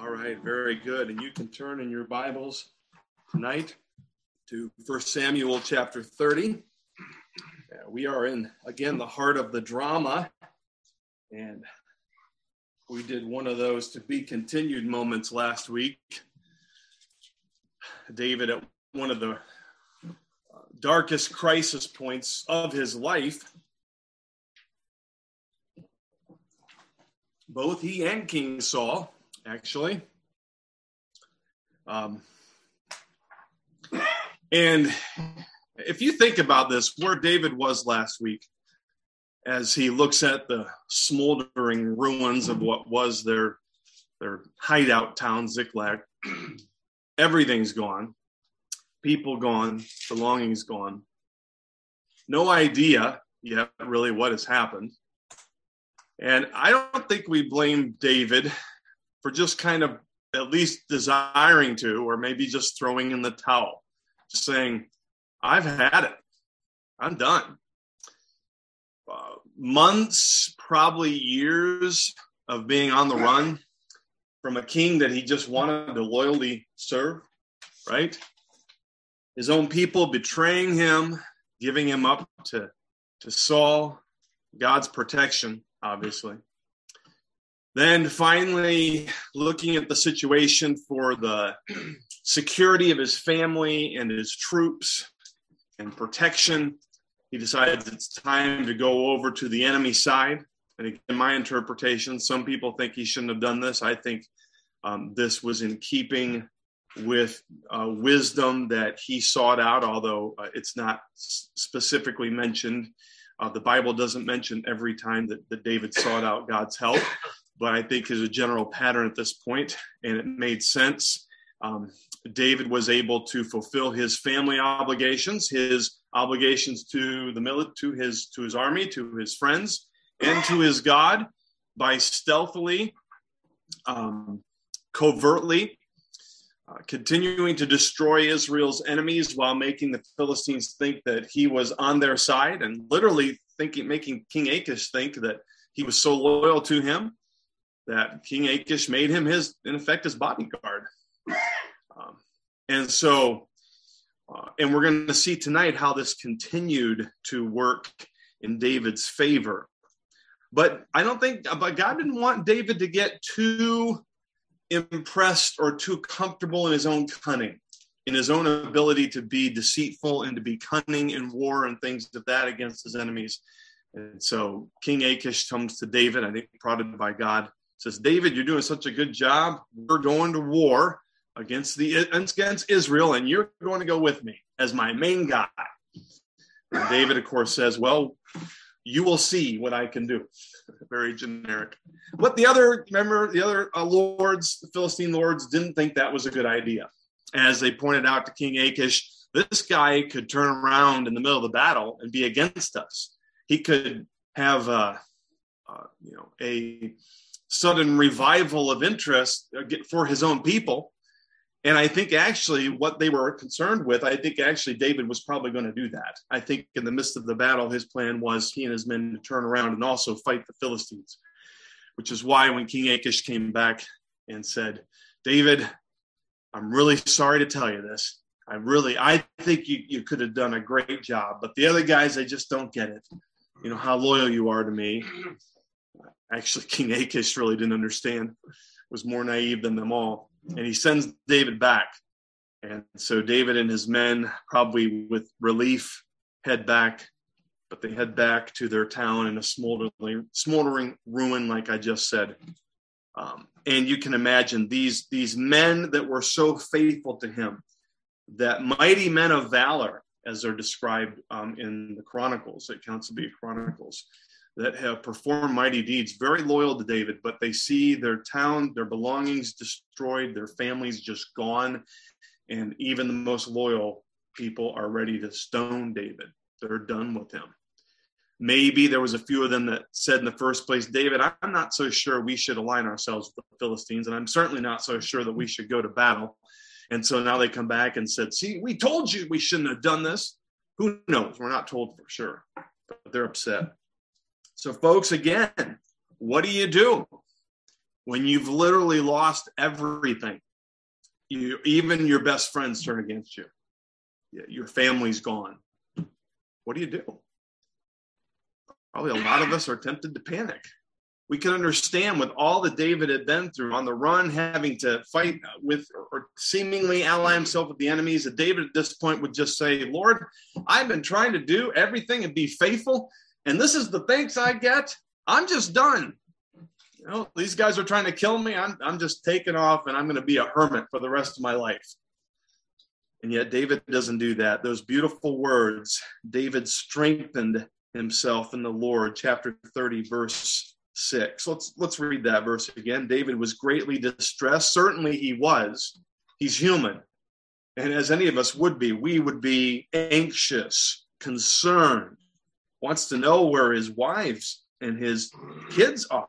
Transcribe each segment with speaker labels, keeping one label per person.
Speaker 1: All right, very good. And you can turn in your Bibles tonight to First Samuel chapter 30. Uh, we are in, again, the heart of the drama. And we did one of those to be continued moments last week. David, at one of the uh, darkest crisis points of his life, both he and King Saul actually. Um, and if you think about this, where David was last week, as he looks at the smoldering ruins of what was their their hideout town, Ziklag, everything's gone, people gone, belongings gone. No idea yet really what has happened. And I don't think we blame David for just kind of at least desiring to, or maybe just throwing in the towel, just saying, I've had it. I'm done. Uh, months, probably years of being on the run from a king that he just wanted to loyally serve, right? His own people betraying him, giving him up to, to Saul, God's protection, obviously. Then finally, looking at the situation for the security of his family and his troops and protection, he decides it's time to go over to the enemy side. And again, my interpretation, some people think he shouldn't have done this. I think um, this was in keeping with uh, wisdom that he sought out, although uh, it's not specifically mentioned. Uh, the Bible doesn't mention every time that, that David sought out God's help but I think is a general pattern at this point, and it made sense. Um, David was able to fulfill his family obligations, his obligations to the military, to his to his army, to his friends, and to his God by stealthily, um, covertly, uh, continuing to destroy Israel's enemies while making the Philistines think that he was on their side, and literally thinking, making King Achish think that he was so loyal to him that King Achish made him his, in effect, his bodyguard. Um, and so, uh, and we're going to see tonight how this continued to work in David's favor. But I don't think, but God didn't want David to get too impressed or too comfortable in his own cunning, in his own ability to be deceitful and to be cunning in war and things of that against his enemies. And so King Achish comes to David, I think prodded by God, says, David, you're doing such a good job. We're going to war against the against Israel, and you're going to go with me as my main guy. And David, of course, says, Well, you will see what I can do. Very generic. But the other, remember, the other uh, lords, the Philistine lords, didn't think that was a good idea. As they pointed out to King Achish, this guy could turn around in the middle of the battle and be against us. He could have, uh, uh, you know, a sudden revival of interest uh, for his own people. And I think actually what they were concerned with, I think actually David was probably going to do that. I think in the midst of the battle, his plan was he and his men to turn around and also fight the Philistines, which is why when King Achish came back and said, David, I'm really sorry to tell you this. I really, I think you, you could have done a great job, but the other guys, they just don't get it. You know, how loyal you are to me actually King Achish really didn't understand, was more naive than them all. And he sends David back. And so David and his men, probably with relief, head back, but they head back to their town in a smoldering, smoldering ruin, like I just said. Um, and you can imagine these, these men that were so faithful to him, that mighty men of valor, as they're described um, in the Chronicles, it counts to be Chronicles that have performed mighty deeds, very loyal to David, but they see their town, their belongings destroyed, their families just gone, and even the most loyal people are ready to stone David. They're done with him. Maybe there was a few of them that said in the first place, David, I'm not so sure we should align ourselves with the Philistines, and I'm certainly not so sure that we should go to battle. And so now they come back and said, See, we told you we shouldn't have done this. Who knows? We're not told for sure, but they're upset. So, folks, again, what do you do? when you've literally lost everything. You, even your best friends turn against you. Your family's gone. What do you do? Probably a lot of us are tempted to panic. We can understand with all that David had been through on the run, having to fight with or seemingly ally himself with the enemies, that David at this point would just say, Lord, I've been trying to do everything and be faithful, and this is the thanks I get. I'm just done you know, these guys are trying to kill me. I'm, I'm just taking off and I'm going to be a hermit for the rest of my life. And yet David doesn't do that. Those beautiful words, David strengthened himself in the Lord, chapter 30, verse 6. Let's let's read that verse again. David was greatly distressed. Certainly he was. He's human. And as any of us would be, we would be anxious, concerned, wants to know where his wives and his kids are.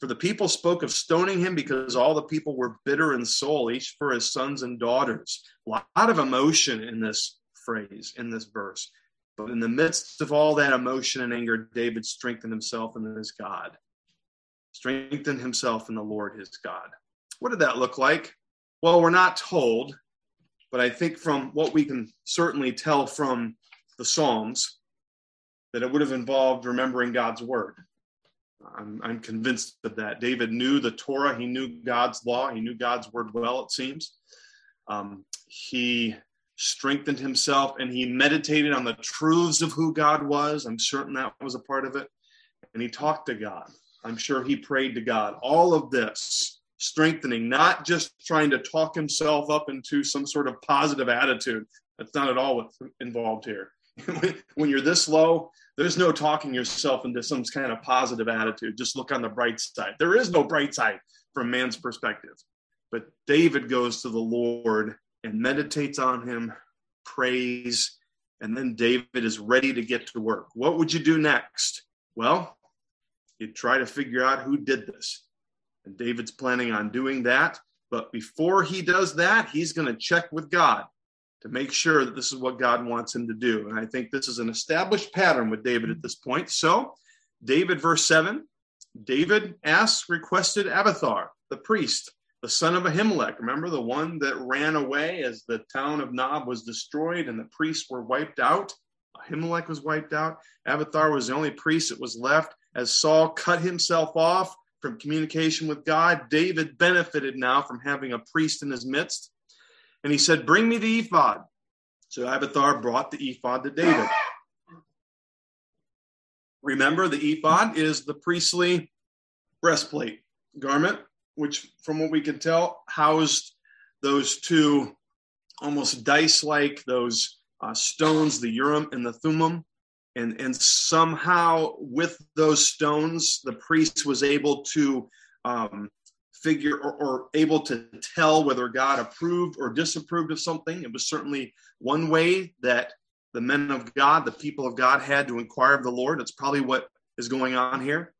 Speaker 1: For the people spoke of stoning him because all the people were bitter in soul, each for his sons and daughters. A lot of emotion in this phrase, in this verse. But in the midst of all that emotion and anger, David strengthened himself in his God. Strengthened himself in the Lord his God. What did that look like? Well, we're not told, but I think from what we can certainly tell from the Psalms, that it would have involved remembering God's word. I'm, I'm convinced of that. David knew the Torah, he knew God's law, he knew God's word well, it seems. Um, he strengthened himself and he meditated on the truths of who God was. I'm certain that was a part of it. And he talked to God. I'm sure he prayed to God. All of this strengthening, not just trying to talk himself up into some sort of positive attitude. That's not at all what's involved here. when you're this low, there's no talking yourself into some kind of positive attitude. Just look on the bright side. There is no bright side from man's perspective. But David goes to the Lord and meditates on him, prays, and then David is ready to get to work. What would you do next? Well, you'd try to figure out who did this. And David's planning on doing that. But before he does that, he's going to check with God to make sure that this is what God wants him to do. And I think this is an established pattern with David at this point. So, David, verse 7, David asked, requested Abiathar, the priest, the son of Ahimelech. Remember the one that ran away as the town of Nob was destroyed and the priests were wiped out? Ahimelech was wiped out. Abiathar was the only priest that was left. As Saul cut himself off from communication with God, David benefited now from having a priest in his midst and he said, Bring me the ephod. So Abiathar brought the ephod to David. Remember, the ephod is the priestly breastplate garment, which, from what we can tell, housed those two almost dice like, those uh, stones, the Urim and the Thummim. And, and somehow, with those stones, the priest was able to um, figure or, or, able to tell whether God approved or disapproved of something. It was certainly one way that the men of God, the people of God, had to inquire of the Lord. That's probably what is going on here.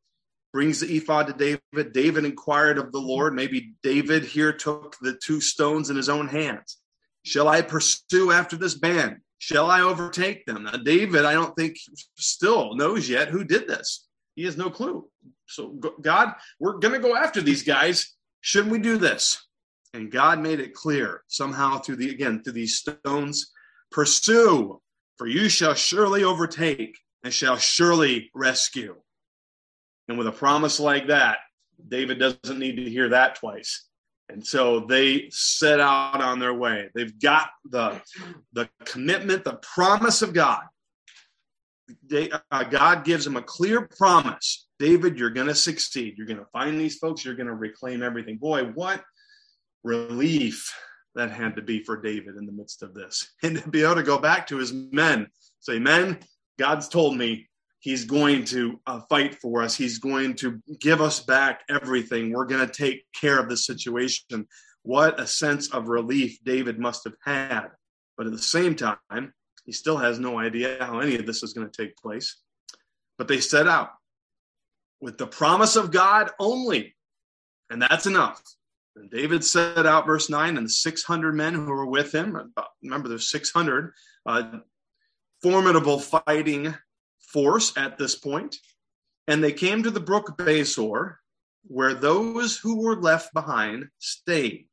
Speaker 1: Brings the ephod to David. David inquired of the Lord. Maybe David here took the two stones in his own hands. Shall I pursue after this band? Shall I overtake them? Now, David, I don't think still knows yet who did this. He has no clue. So, God, we're going to go after these guys should we do this? And God made it clear somehow through the, again, through these stones pursue, for you shall surely overtake and shall surely rescue. And with a promise like that, David doesn't need to hear that twice. And so they set out on their way. They've got the, the commitment, the promise of God. They, uh, God gives them a clear promise David, you're going to succeed. You're going to find these folks. You're going to reclaim everything. Boy, what relief that had to be for David in the midst of this. And to be able to go back to his men, say, Men, God's told me he's going to uh, fight for us. He's going to give us back everything. We're going to take care of the situation. What a sense of relief David must have had. But at the same time, he still has no idea how any of this is going to take place. But they set out with the promise of God only. And that's enough. And David set out, verse 9, and the 600 men who were with him, remember there's 600, uh, formidable fighting force at this point. And they came to the brook Besor, where those who were left behind stayed.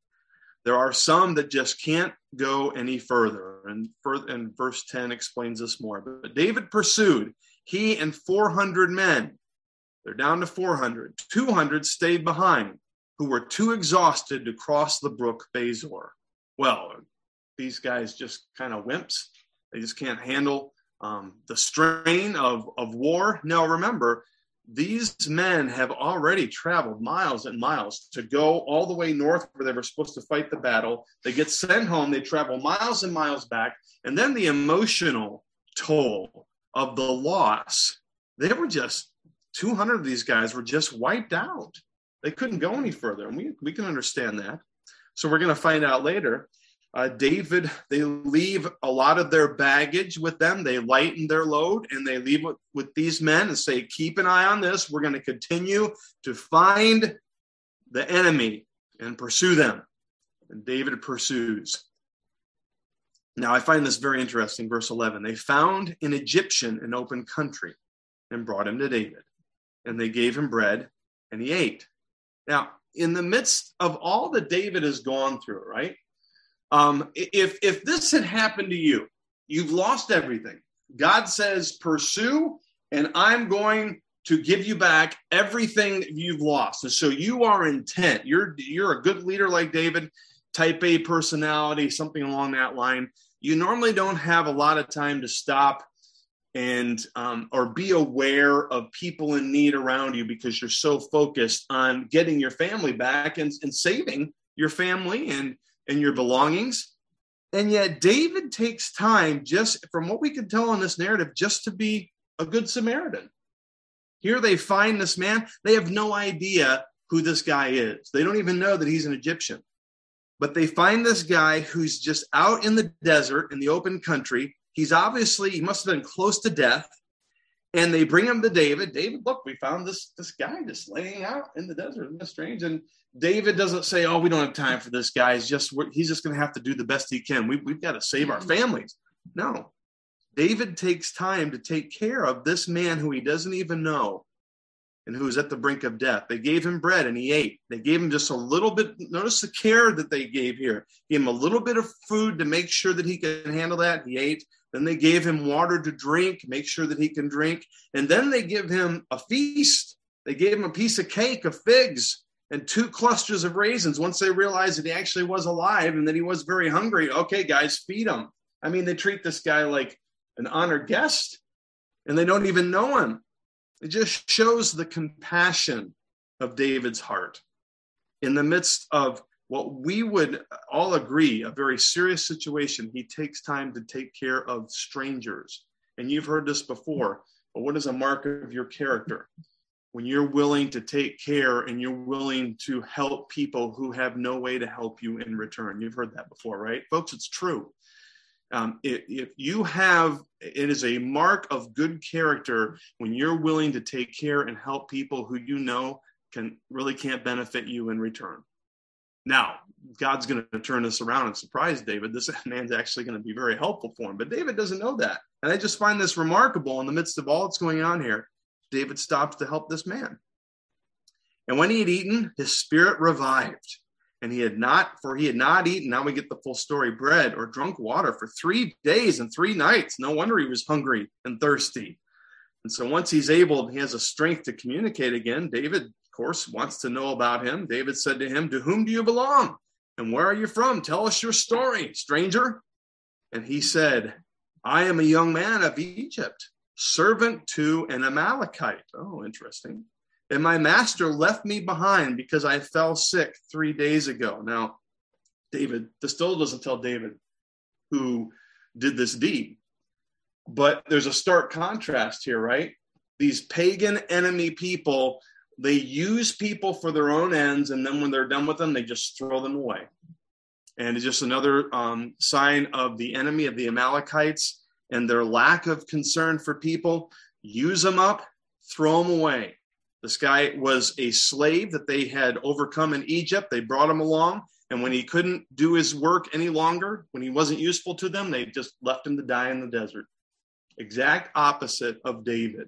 Speaker 1: There are some that just can't go any further. And, and verse 10 explains this more. But David pursued, he and 400 men. They're down to 400. 200 stayed behind, who were too exhausted to cross the brook Besor. Well, these guys just kind of wimps. They just can't handle um, the strain of, of war. Now, remember, these men have already traveled miles and miles to go all the way north where they were supposed to fight the battle. They get sent home, they travel miles and miles back, and then the emotional toll of the loss. They were just 200 of these guys were just wiped out. They couldn't go any further, and we, we can understand that. So we're going to find out later uh, David, they leave a lot of their baggage with them. They lighten their load and they leave with, with these men and say, Keep an eye on this. We're going to continue to find the enemy and pursue them. And David pursues. Now, I find this very interesting. Verse 11 They found an Egyptian in open country and brought him to David. And they gave him bread and he ate. Now, in the midst of all that David has gone through, right? Um, if if this had happened to you, you've lost everything. God says, pursue, and I'm going to give you back everything you've lost. And so you are intent. You're you're a good leader like David, type A personality, something along that line. You normally don't have a lot of time to stop and um, or be aware of people in need around you because you're so focused on getting your family back and, and saving your family and and your belongings. And yet, David takes time, just from what we can tell in this narrative, just to be a good Samaritan. Here they find this man. They have no idea who this guy is. They don't even know that he's an Egyptian. But they find this guy who's just out in the desert, in the open country. He's obviously, he must have been close to death. And they bring him to David. David, look, we found this, this guy just laying out in the desert. Isn't that strange? And David doesn't say, "Oh, we don't have time for this guy. He's just he's just going to have to do the best he can. We, we've got to save our mm-hmm. families." No, David takes time to take care of this man who he doesn't even know and who is at the brink of death. They gave him bread and he ate. They gave him just a little bit. Notice the care that they gave here. Gave him a little bit of food to make sure that he can handle that. He ate. Then they gave him water to drink, make sure that he can drink. And then they give him a feast. They gave him a piece of cake of figs and two clusters of raisins once they realized that he actually was alive and that he was very hungry. Okay, guys, feed him. I mean, they treat this guy like an honored guest and they don't even know him. It just shows the compassion of David's heart in the midst of what we would all agree a very serious situation. He takes time to take care of strangers. And you've heard this before. But what is a mark of your character? when you're willing to take care and you're willing to help people who have no way to help you in return. You've heard that before, right? Folks, it's true. Um, if, if, you have, it is a mark of good character when you're willing to take care and help people who you know can really can't benefit you in return. Now, God's going to turn this around and surprise David. This man's actually going to be very helpful for him, but David doesn't know that. And I just find this remarkable in the midst of all that's going on here David stops to help this man. And when he had eaten, his spirit revived. And he had not, for he had not eaten, now we get the full story, bread or drunk water for three days and three nights. No wonder he was hungry and thirsty. And so once he's able, he has a strength to communicate again. David, of course, wants to know about him. David said to him, To whom do you belong? And where are you from? Tell us your story, stranger. And he said, I am a young man of Egypt servant to an Amalekite. Oh, interesting. And my master left me behind because I fell sick three days ago. Now, David, this still doesn't tell David who did this deed. But there's a stark contrast here, right? These pagan enemy people, they use people for their own ends, and then when they're done with them, they just throw them away. And it's just another um, sign of the enemy of the Amalekites and their lack of concern for people, use them up, throw them away. This guy was a slave that they had overcome in Egypt. They brought him along. And when he couldn't do his work any longer, when he wasn't useful to them, they just left him to die in the desert. Exact opposite of David,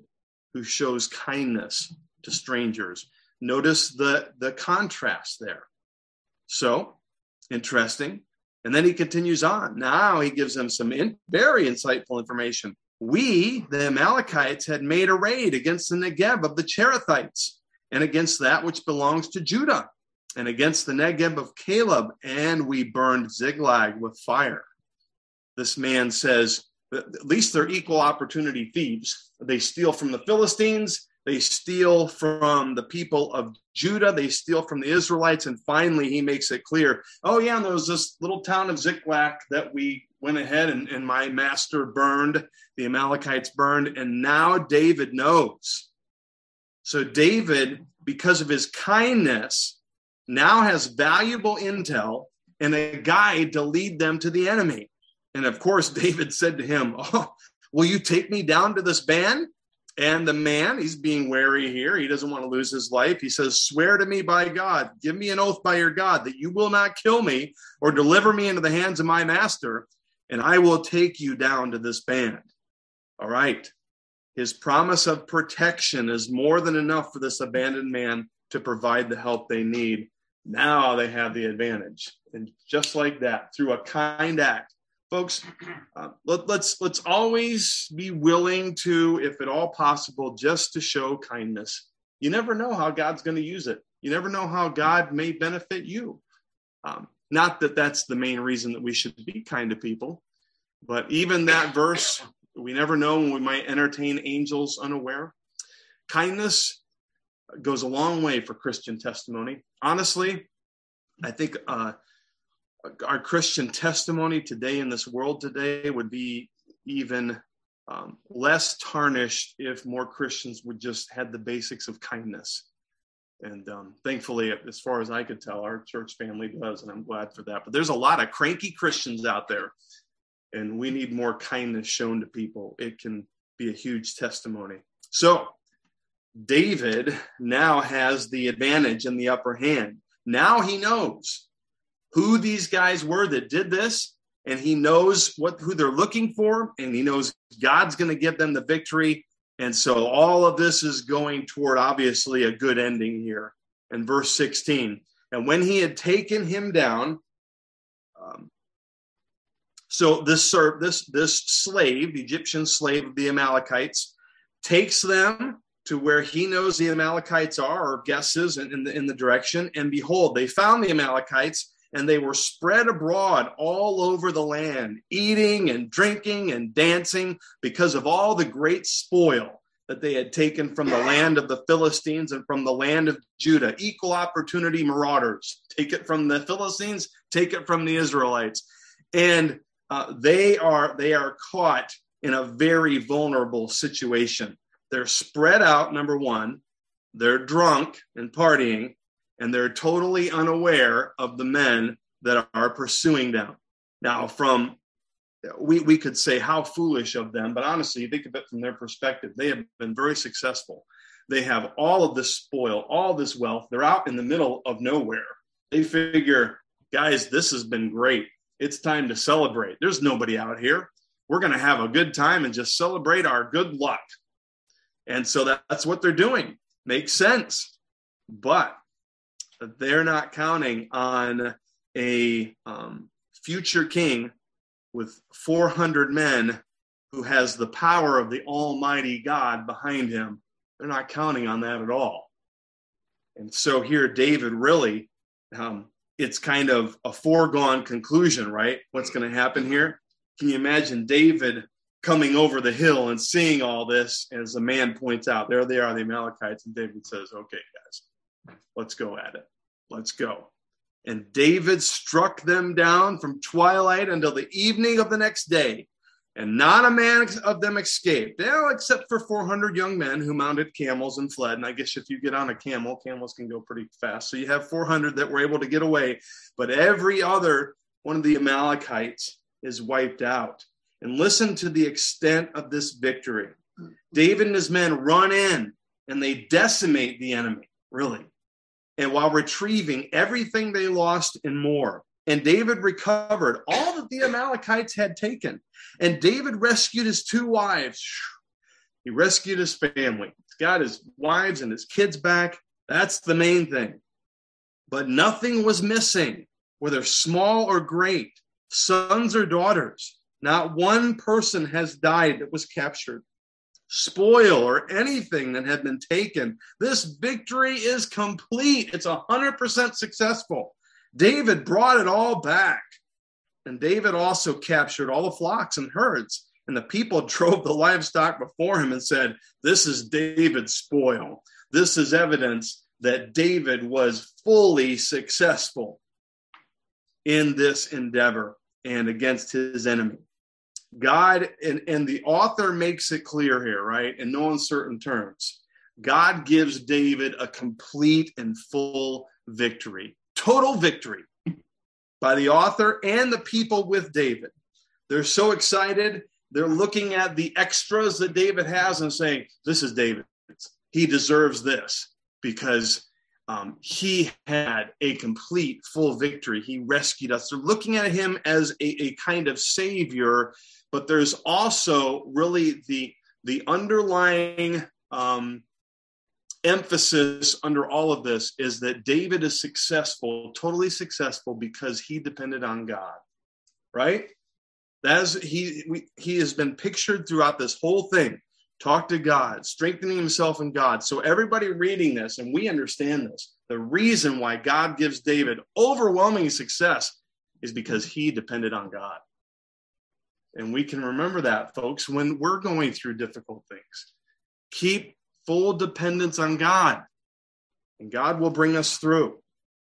Speaker 1: who shows kindness to strangers. Notice the, the contrast there. So, interesting. And then he continues on. Now he gives them some in, very insightful information. We, the Amalekites, had made a raid against the Negeb of the Cherethites and against that which belongs to Judah and against the Negeb of Caleb, and we burned Ziklag with fire. This man says, at least they're equal opportunity thieves. They steal from the Philistines, they steal from the people of Judah, they steal from the Israelites, and finally he makes it clear oh, yeah, and there was this little town of Ziklag that we went ahead and, and my master burned, the Amalekites burned, and now David knows. So, David, because of his kindness, now has valuable intel and a guide to lead them to the enemy. And of course, David said to him, Oh, will you take me down to this band? And the man, he's being wary here. He doesn't want to lose his life. He says, Swear to me by God, give me an oath by your God that you will not kill me or deliver me into the hands of my master, and I will take you down to this band. All right. His promise of protection is more than enough for this abandoned man to provide the help they need. Now they have the advantage. And just like that, through a kind act, folks uh, let, let's let's always be willing to if at all possible just to show kindness. You never know how god's going to use it. You never know how god may benefit you. Um, not that that's the main reason that we should be kind to people but even that verse we never know when we might entertain angels unaware. Kindness goes a long way for christian testimony. Honestly i think uh, our Christian testimony today in this world today would be even um, less tarnished if more Christians would just had the basics of kindness. And um, thankfully, as far as I could tell, our church family does, and I'm glad for that. But there's a lot of cranky Christians out there, and we need more kindness shown to people. It can be a huge testimony. So, David now has the advantage and the upper hand. Now he knows who these guys were that did this and he knows what who they're looking for and he knows God's going to give them the victory. And so all of this is going toward obviously a good ending here. In verse 16 and when he had taken him down um, so this serv- this this slave the Egyptian slave of the Amalekites takes them to where he knows the Amalekites are or guesses in, in, the, in the direction and behold they found the Amalekites and they were spread abroad all over the land, eating and drinking and dancing because of all the great spoil that they had taken from the land of the Philistines and from the land of Judah. Equal opportunity marauders. Take it from the Philistines, take it from the Israelites. And uh, they are they are caught in a very vulnerable situation. They're spread out, number one. They're drunk and partying and they're totally unaware of the men that are pursuing them. Now, from we, we could say how foolish of them, but honestly, think of it from their perspective. They have been very successful. They have all of this spoil, all this wealth. They're out in the middle of nowhere. They figure, guys, this has been great. It's time to celebrate. There's nobody out here. We're going to have a good time and just celebrate our good luck. And so that's what they're doing. Makes sense. But they're not counting on a um, future king with 400 men who has the power of the Almighty God behind him. They're not counting on that at all. And so here, David really, um, it's kind of a foregone conclusion, right? What's going to happen here? Can you imagine David coming over the hill and seeing all this? As the man points out, there they are, the Amalekites. And David says, okay, guys, Let's go at it. Let's go. And David struck them down from twilight until the evening of the next day, and not a man of them escaped, except for 400 young men who mounted camels and fled. And I guess if you get on a camel, camels can go pretty fast. So you have 400 that were able to get away, but every other one of the Amalekites is wiped out. And listen to the extent of this victory. David and his men run in and they decimate the enemy really. And while retrieving everything they lost and more, and David recovered all that the Amalekites had taken. And David rescued his two wives. He rescued his family. He got his wives and his kids back. That's the main thing. But nothing was missing, whether small or great, sons or daughters. Not one person has died that was captured, spoil, or anything that had been taken. This victory is complete. It's 100% successful. David brought it all back. And David also captured all the flocks and herds. And the people drove the livestock before him and said, This is David's spoil. This is evidence that David was fully successful in this endeavor and against his enemy. God, and, and the author makes it clear here, right? In no uncertain terms. God gives David a complete and full victory, total victory by the author and the people with David. They're so excited. They're looking at the extras that David has and saying, This is David's. He deserves this because um, he had a complete, full victory. He rescued us. They're looking at him as a, a kind of savior, but there's also really the the underlying um, emphasis under all of this is that David is successful, totally successful, because he depended on God, right? That's he we, he has been pictured throughout this whole thing. Talk to God, strengthening himself in God. So everybody reading this, and we understand this, the reason why God gives David overwhelming success is because he depended on God. And we can remember that, folks, when we're going through difficult things. Keep full dependence on God, and God will bring us through.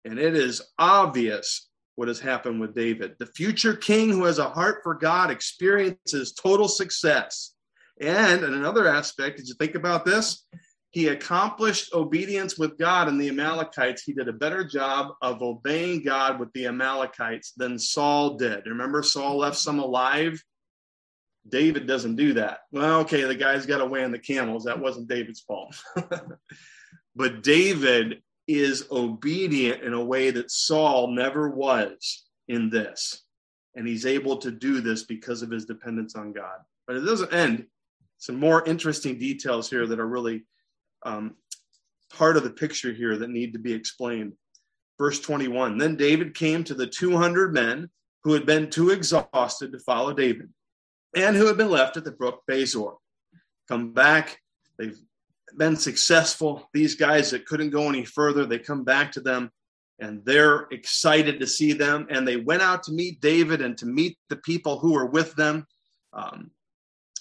Speaker 1: And it is obvious what has happened with David. The future king who has a heart for God experiences total success. And in another aspect, did you think about this? He accomplished obedience with God and the Amalekites. He did a better job of obeying God with the Amalekites than Saul did. Remember, Saul left some alive David doesn't do that. Well, okay, the guy's got away on the camels. That wasn't David's fault. but David is obedient in a way that Saul never was in this. And he's able to do this because of his dependence on God. But it doesn't end. Some more interesting details here that are really um, part of the picture here that need to be explained. Verse 21 Then David came to the 200 men who had been too exhausted to follow David and who had been left at the brook Besor. Come back. They've been successful. These guys that couldn't go any further, they come back to them and they're excited to see them. And they went out to meet David and to meet the people who were with them. Um,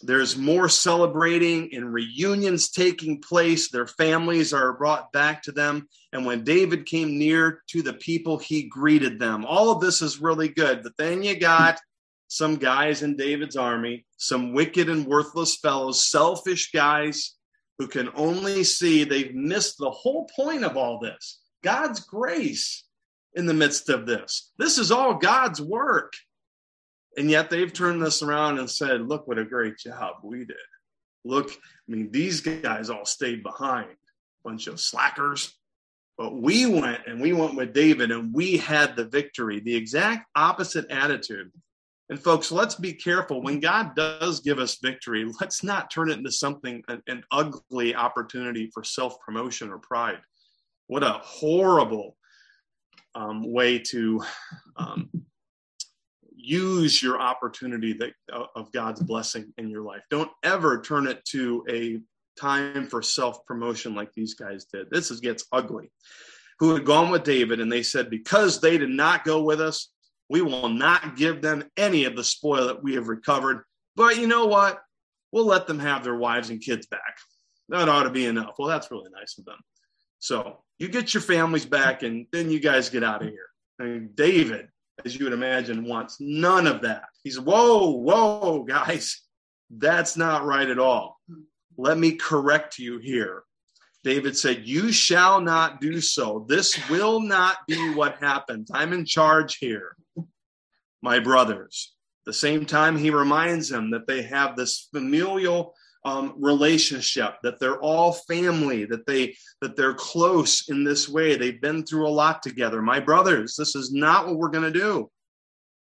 Speaker 1: there's more celebrating and reunions taking place. Their families are brought back to them. And when David came near to the people, he greeted them. All of this is really good. But then you got some guys in David's army, some wicked and worthless fellows, selfish guys who can only see they've missed the whole point of all this God's grace in the midst of this. This is all God's work. And yet they've turned this around and said, look what a great job we did. Look, I mean, these guys all stayed behind, bunch of slackers. But we went and we went with David and we had the victory. The exact opposite attitude and folks, let's be careful. When God does give us victory, let's not turn it into something, an, an ugly opportunity for self promotion or pride. What a horrible um, way to um, use your opportunity that, of God's blessing in your life. Don't ever turn it to a time for self promotion like these guys did. This is, gets ugly. Who had gone with David, and they said, Because they did not go with us, we will not give them any of the spoil that we have recovered. But you know what? We'll let them have their wives and kids back. That ought to be enough. Well, that's really nice of them. So you get your families back, and then you guys get out of here. And David, as you would imagine, wants none of that. He's, whoa, whoa, guys, that's not right at all. Let me correct you here. David said, You shall not do so. This will not be what happens. I'm in charge here my brothers. The same time, he reminds them that they have this familial um, relationship, that they're all family, that they that they're close in this way. They've been through a lot together. My brothers, this is not what we're going to do.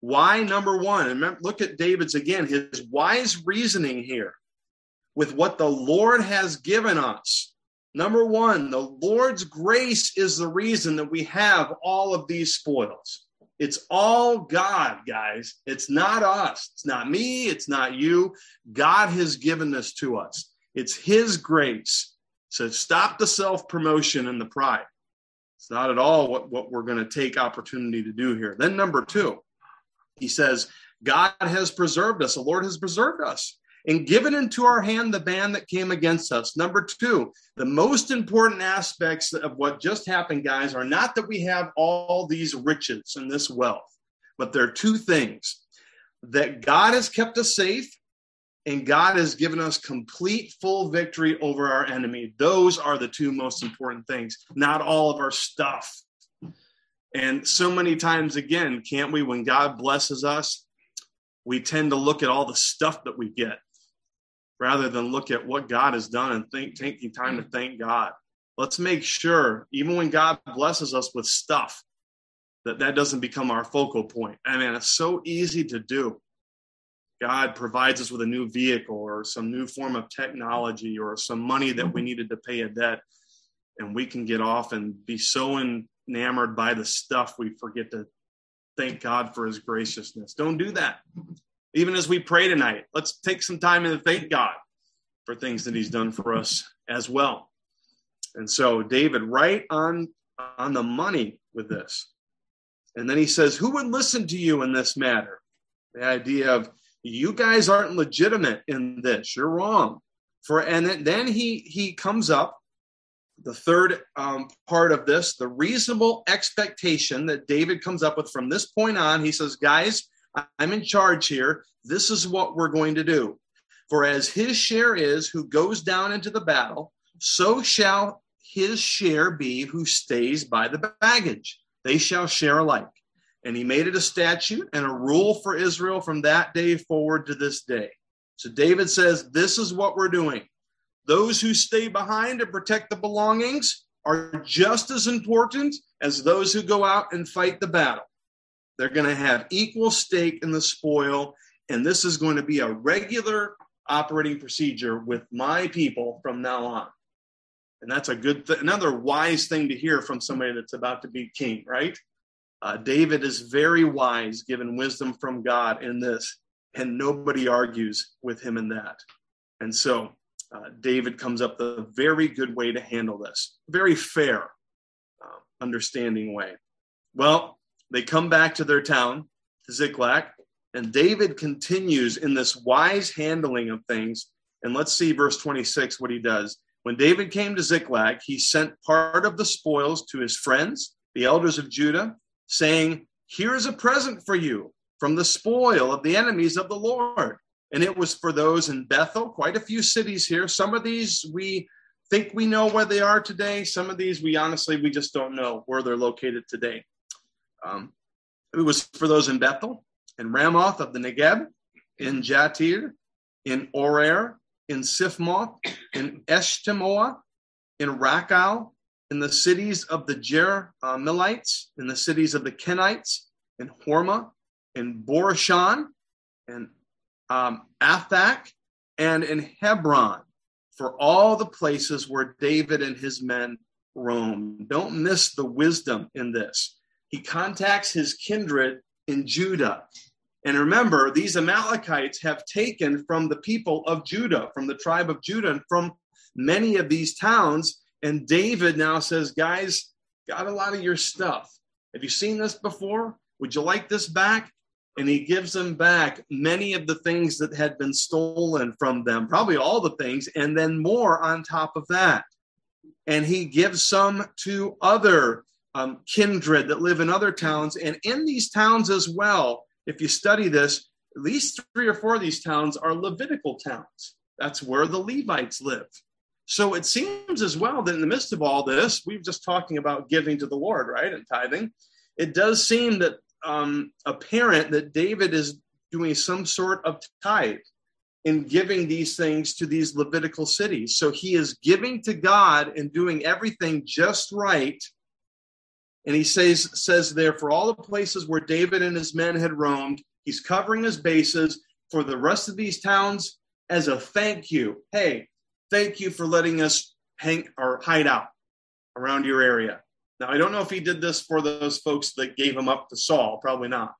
Speaker 1: Why number one? And look at David's again, his wise reasoning here with what the Lord has given us. Number one, the Lord's grace is the reason that we have all of these spoils. It's all God, guys. It's not us. It's not me. It's not you. God has given this to us. It's His grace. So stop the self promotion and the pride. It's not at all what, what we're going to take opportunity to do here. Then, number two, he says, God has preserved us. The Lord has preserved us and given into our hand the band that came against us. Number two, the most important aspects of what just happened, guys, are not that we have all these riches and this wealth, but there are two things that God has kept us safe and God has given us complete full victory over our enemy. Those are the two most important things, not all of our stuff. And so many times, again, can't we, when God blesses us, we tend to look at all the stuff that we get rather than look at what God has done and think, taking time to mm. thank God. Let's make sure, even when God blesses us with stuff, that that doesn't become our focal point. I mean, it's so easy to do. God provides us with a new vehicle or some new form of technology or some money that we mm-hmm. needed to pay a debt. And we can get off and be so enamored by the stuff we forget to thank God for his graciousness. Don't do that even as we pray tonight, let's take some time and thank God for things that He's done for us as well. And so, David, right on, on the money with this. And then he says, Who would listen to you in this matter? The idea of you guys aren't legitimate in this. You're wrong. For and then he he comes up the third um, part of this, the reasonable expectation that David comes up with from this point on. He says, guys, I'm in charge here. This is what we're going to do. For as his share is who goes down into the battle, so shall his share be who stays by the baggage. They shall share alike. And he made it a statute and a rule for Israel from that day forward to this day. So David says, This is what we're doing. Those who stay behind to protect the belongings are just as important as those who go out and fight the battle. They're going to have equal stake in the spoil. And this is going to be a regular operating procedure with my people from now on. And that's a good, th- another wise thing to hear from somebody that's about to be king, right? Uh, David is very wise, given wisdom from God in this, and nobody argues with him in that. And so uh, David comes up with a very good way to handle this, very fair, uh, understanding way. Well, they come back to their town, to Ziklag, and David continues in this wise handling of things. And let's see verse 26 what he does. When David came to Ziklag, he sent part of the spoils to his friends, the elders of Judah, saying, Here's a present for you from the spoil of the enemies of the Lord. And it was for those in Bethel, quite a few cities here. Some of these we think we know where they are today. Some of these we honestly we just don't know where they're located today. Um, it was for those in Bethel, in Ramoth of the Negeb, in Jattir, in Aroer, in Siphmoth, in Eshtemoa, in Racal, in the cities of the Jerahmeelites, in the cities of the Kenites, in Hormah, in Borashan, in um, Athach, and in Hebron, for all the places where David and his men roamed. Don't miss the wisdom in this he contacts his kindred in Judah. And remember, these Amalekites have taken from the people of Judah, from the tribe of Judah, and from many of these towns. And David now says, Guys, got a lot of your stuff. Have you seen this before? Would you like this back? And he gives them back many of the things that had been stolen from them, probably all the things, and then more on top of that. And he gives some to other um, kindred that live in other towns. And in these towns as well, if you study this, at least three or four of these towns are Levitical towns. That's where the Levites live. So it seems as well that in the midst of all this, we've just talking about giving to the Lord, right, and tithing. It does seem that um, apparent that David is doing some sort of tithe in giving these things to these Levitical cities. So he is giving to God and doing everything just right and he says, says there, for all the places where David and his men had roamed, he's covering his bases for the rest of these towns as a thank you. Hey, thank you for letting us hang or hide out around your area. Now, I don't know if he did this for those folks that gave him up to Saul, probably not.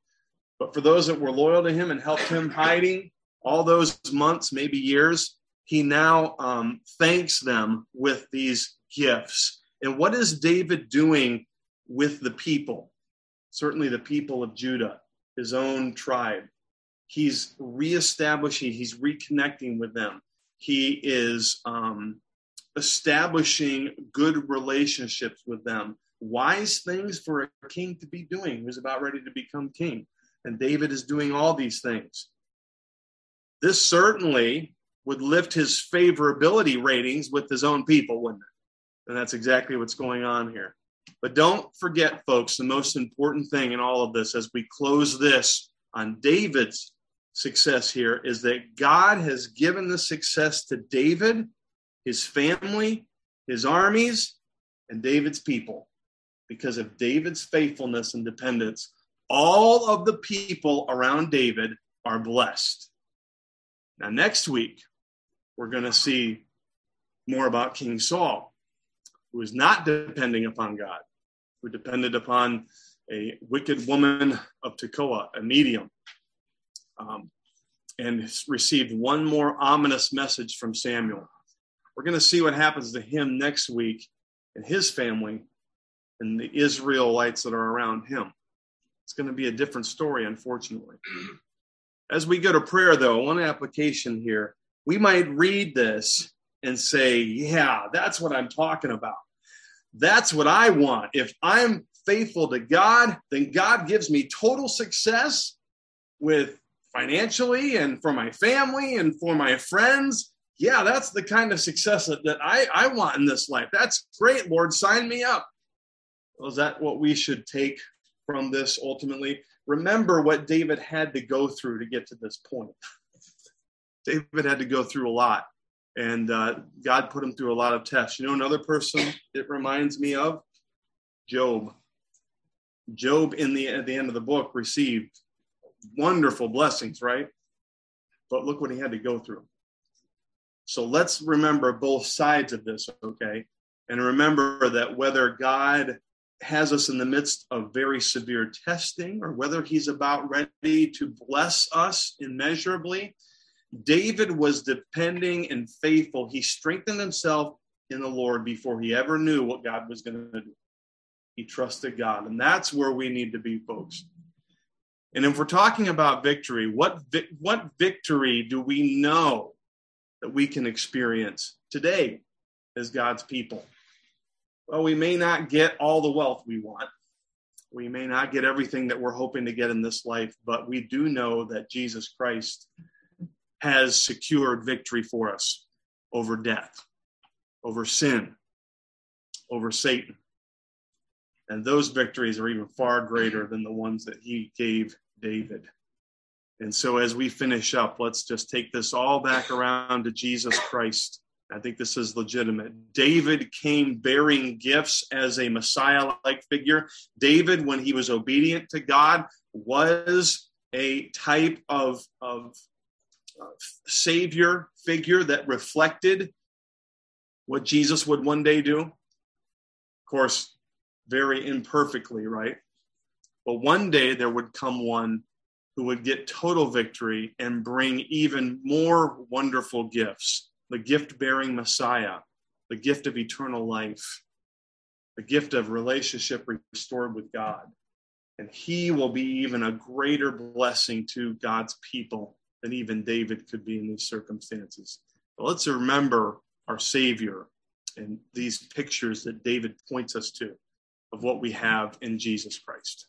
Speaker 1: But for those that were loyal to him and helped him hiding all those months, maybe years, he now um, thanks them with these gifts. And what is David doing with the people? Certainly the people of Judah, his own tribe. He's reestablishing, he's reconnecting with them. He is um, establishing good relationships with them. Wise things for a king to be doing who's about ready to become king. And David is doing all these things. This certainly would lift his favorability ratings with his own people, wouldn't it? And that's exactly what's going on here. But don't forget, folks, the most important thing in all of this as we close this on David's success here is that God has given the success to David, his family, his armies, and David's people because of David's faithfulness and dependence. All of the people around David are blessed. Now, next week, we're going to see more about King Saul, who is not depending upon God, who depended upon a wicked woman of Tekoa, a medium, um, and received one more ominous message from Samuel. We're going to see what happens to him next week and his family and the Israelites that are around him. It's going to be a different story, unfortunately. As we go to prayer, though, one application here we might read this and say, Yeah, that's what I'm talking about. That's what I want. If I'm faithful to God, then God gives me total success with financially and for my family and for my friends. Yeah, that's the kind of success that, that I, I want in this life. That's great, Lord. Sign me up. Well, is that what we should take from this ultimately? Remember what David had to go through to get to this point. David had to go through a lot, and uh, God put him through a lot of tests. You know, another person it reminds me of Job. Job, in the at the end of the book, received wonderful blessings, right? But look what he had to go through. So let's remember both sides of this, okay? And remember that whether God has us in the midst of very severe testing or whether he's about ready to bless us immeasurably, David was depending and faithful. He strengthened himself in the Lord before he ever knew what God was going to do. He trusted God. And that's where we need to be, folks. And if we're talking about victory, what, vi- what victory do we know that we can experience today as God's people? Well, we may not get all the wealth we want. We may not get everything that we're hoping to get in this life, but we do know that Jesus Christ has secured victory for us over death, over sin, over Satan. And those victories are even far greater than the ones that he gave David. And so, as we finish up, let's just take this all back around to Jesus Christ. I think this is legitimate. David came bearing gifts as a Messiah like figure. David, when he was obedient to God, was a type of, of savior figure that reflected what Jesus would one day do. Of course, very imperfectly, right? But one day there would come one who would get total victory and bring even more wonderful gifts the gift bearing Messiah, the gift of eternal life, the gift of relationship restored with God. And he will be even a greater blessing to God's people than even David could be in these circumstances. But let's remember our Savior and these pictures that David points us to of what we have in Jesus Christ.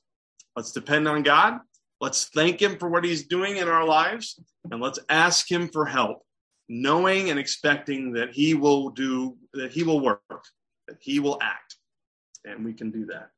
Speaker 1: Let's depend on God. Let's thank Him for what He's doing in our lives, and let's ask Him for help, knowing and expecting that He will do, that He will work, that He will act. And we can do that.